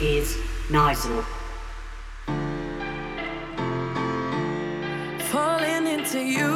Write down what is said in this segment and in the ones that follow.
Is Nizel. Falling into you.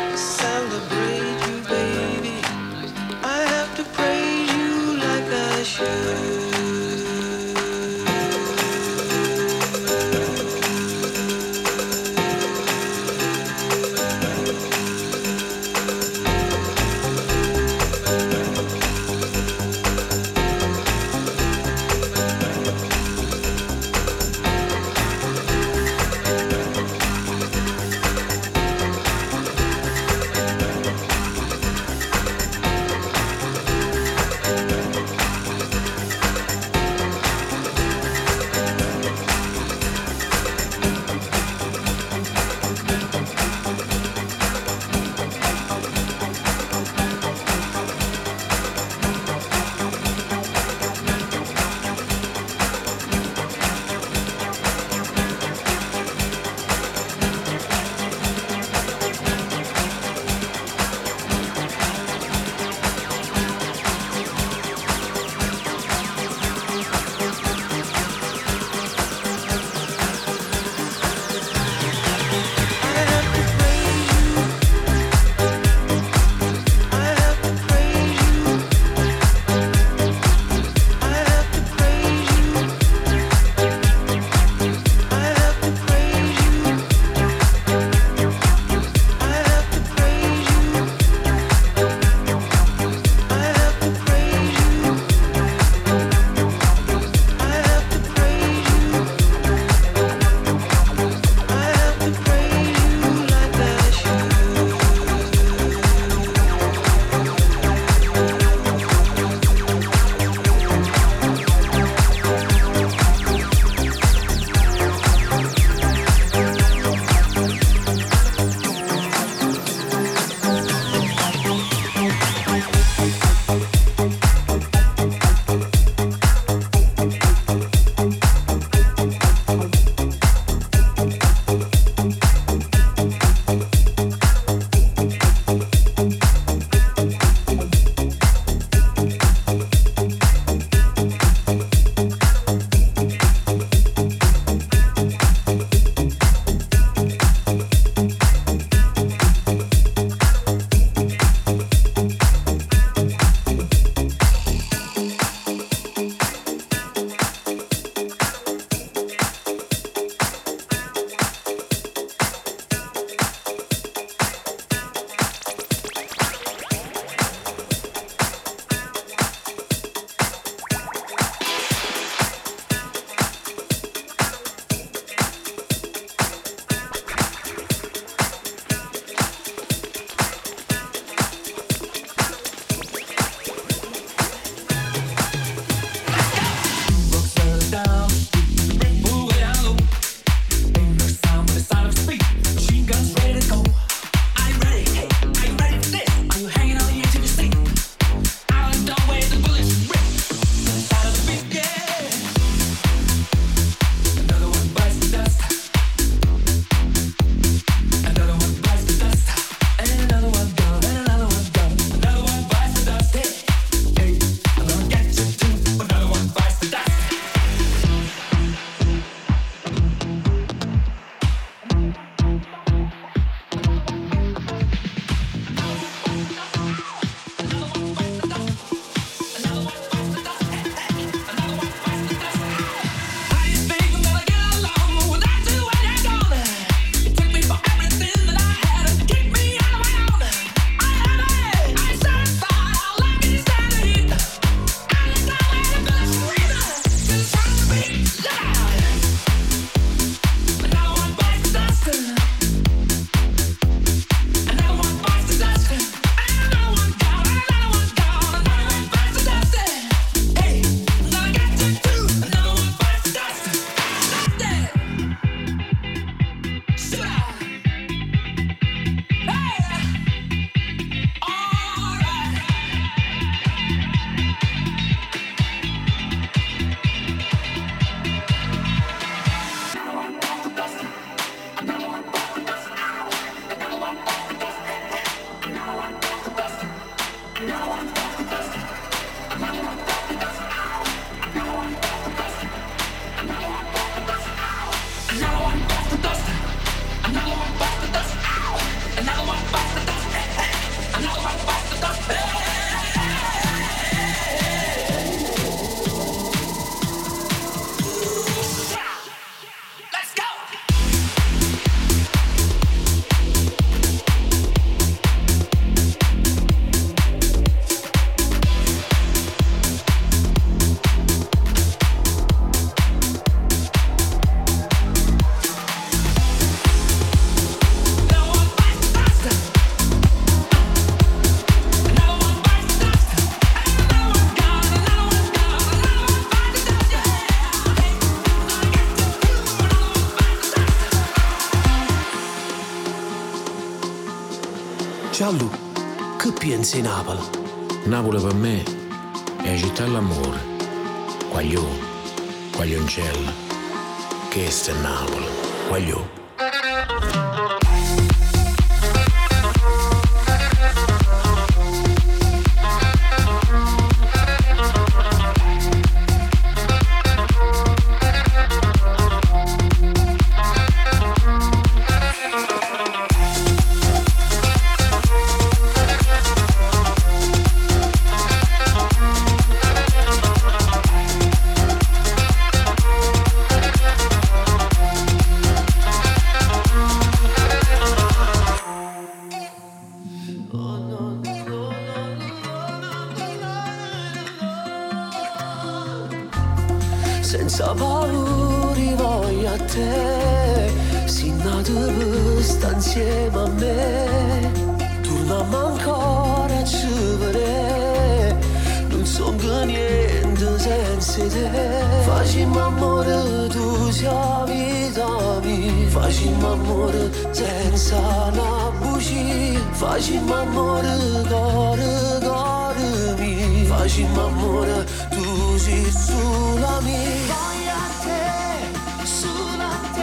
pensi Napoli? Napoli per me è la città dell'amore. Quaglione, Quaglioncello, che è Napoli, Quaglione. ancora tu sei sulla mia. Voglio te, sulla te.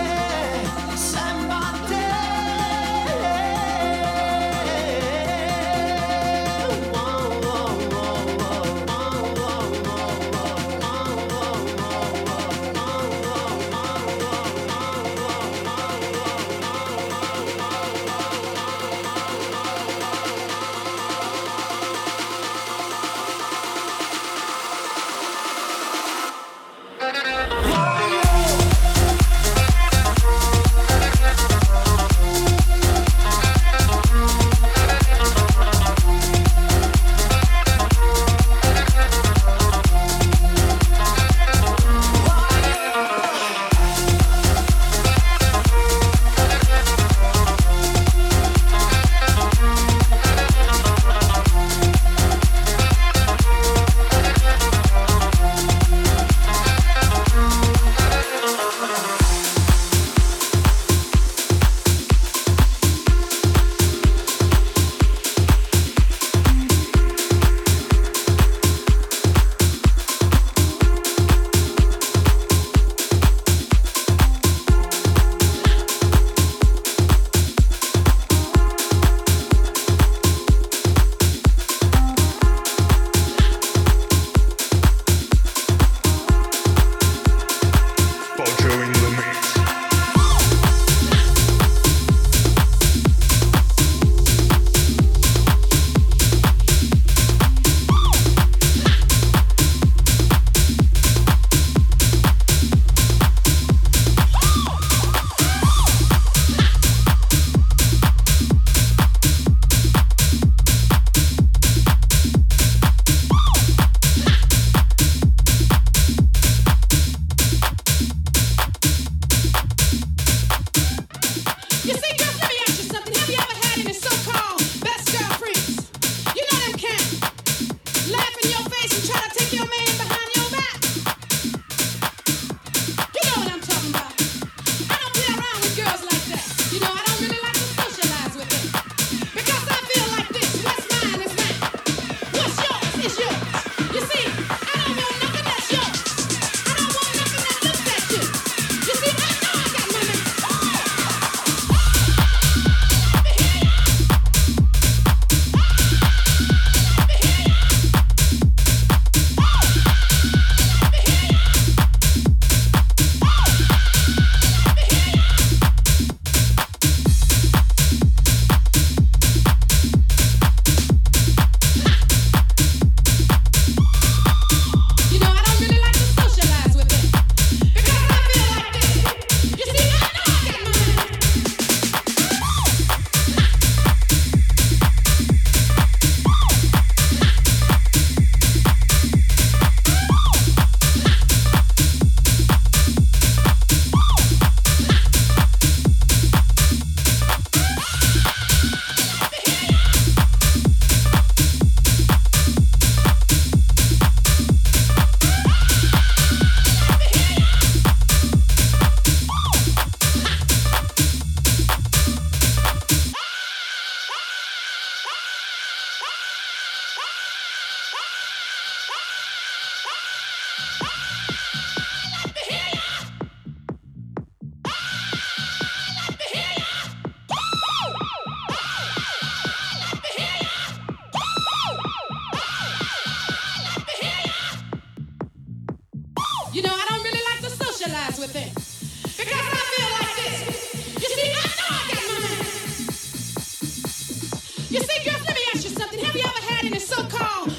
so cold.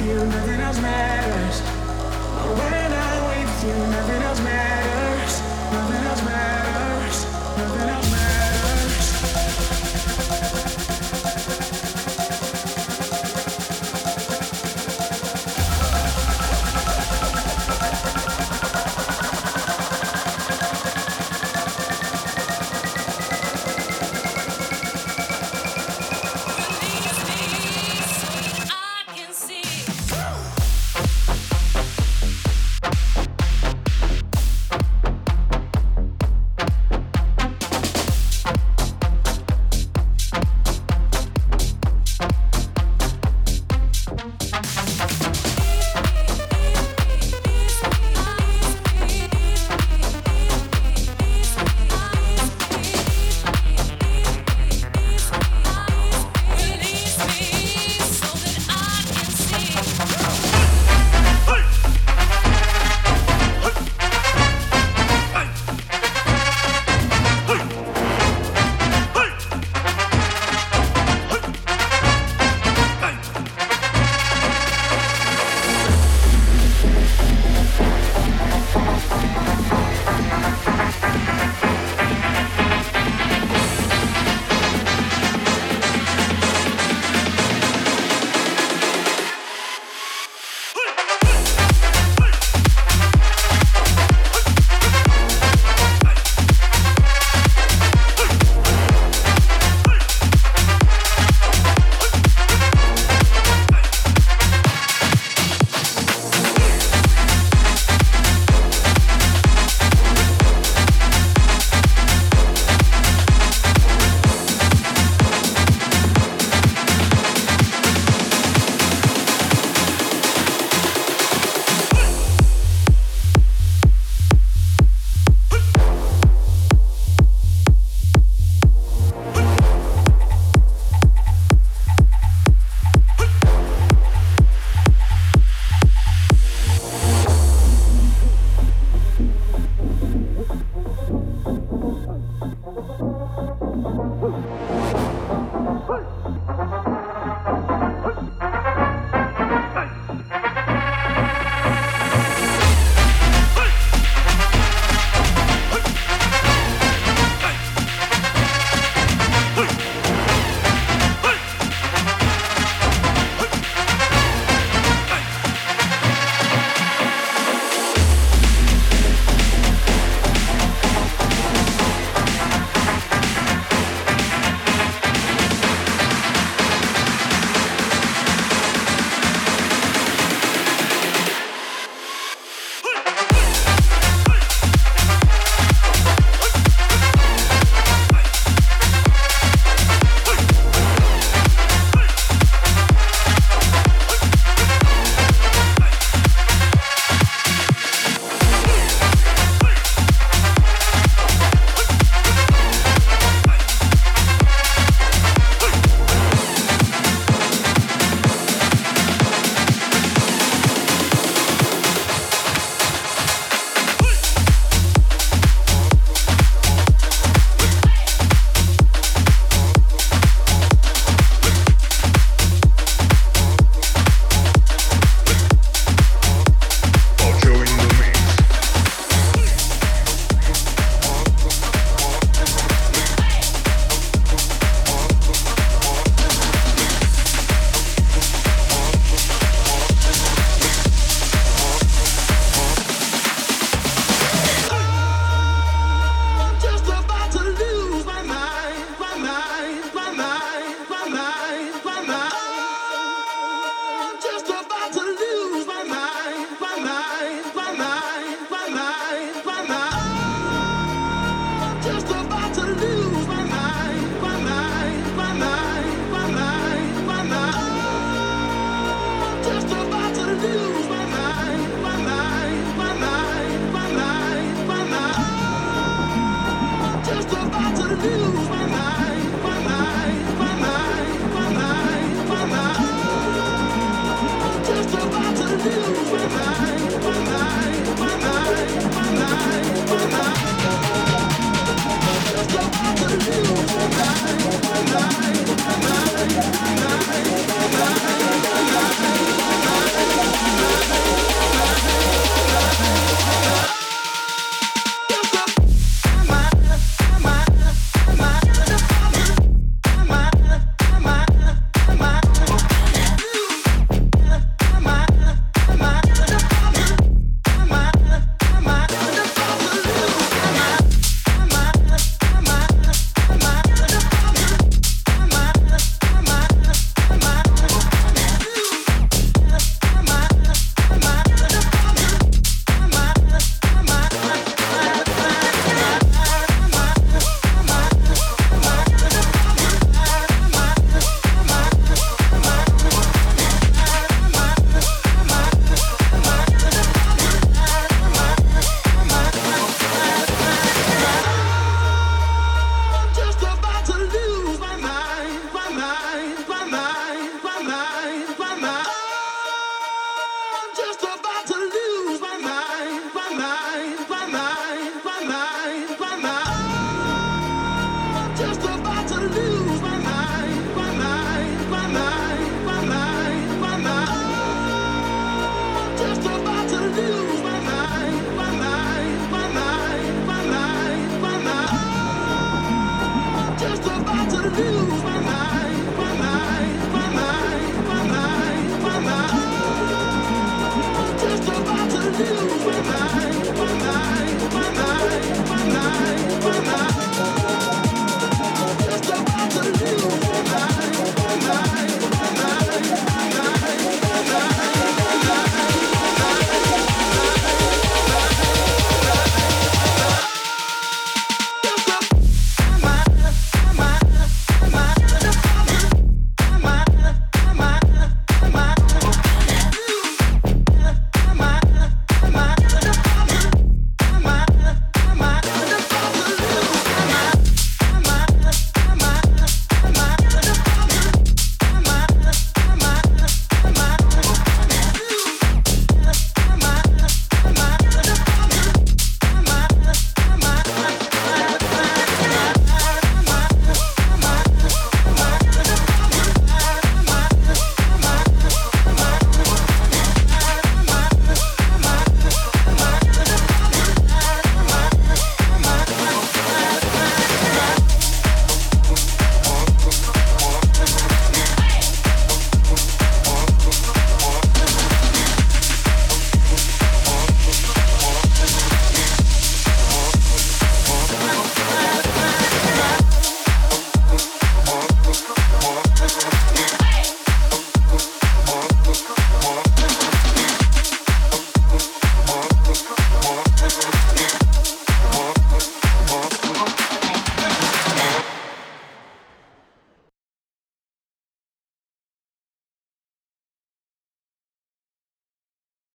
Nothing else matters.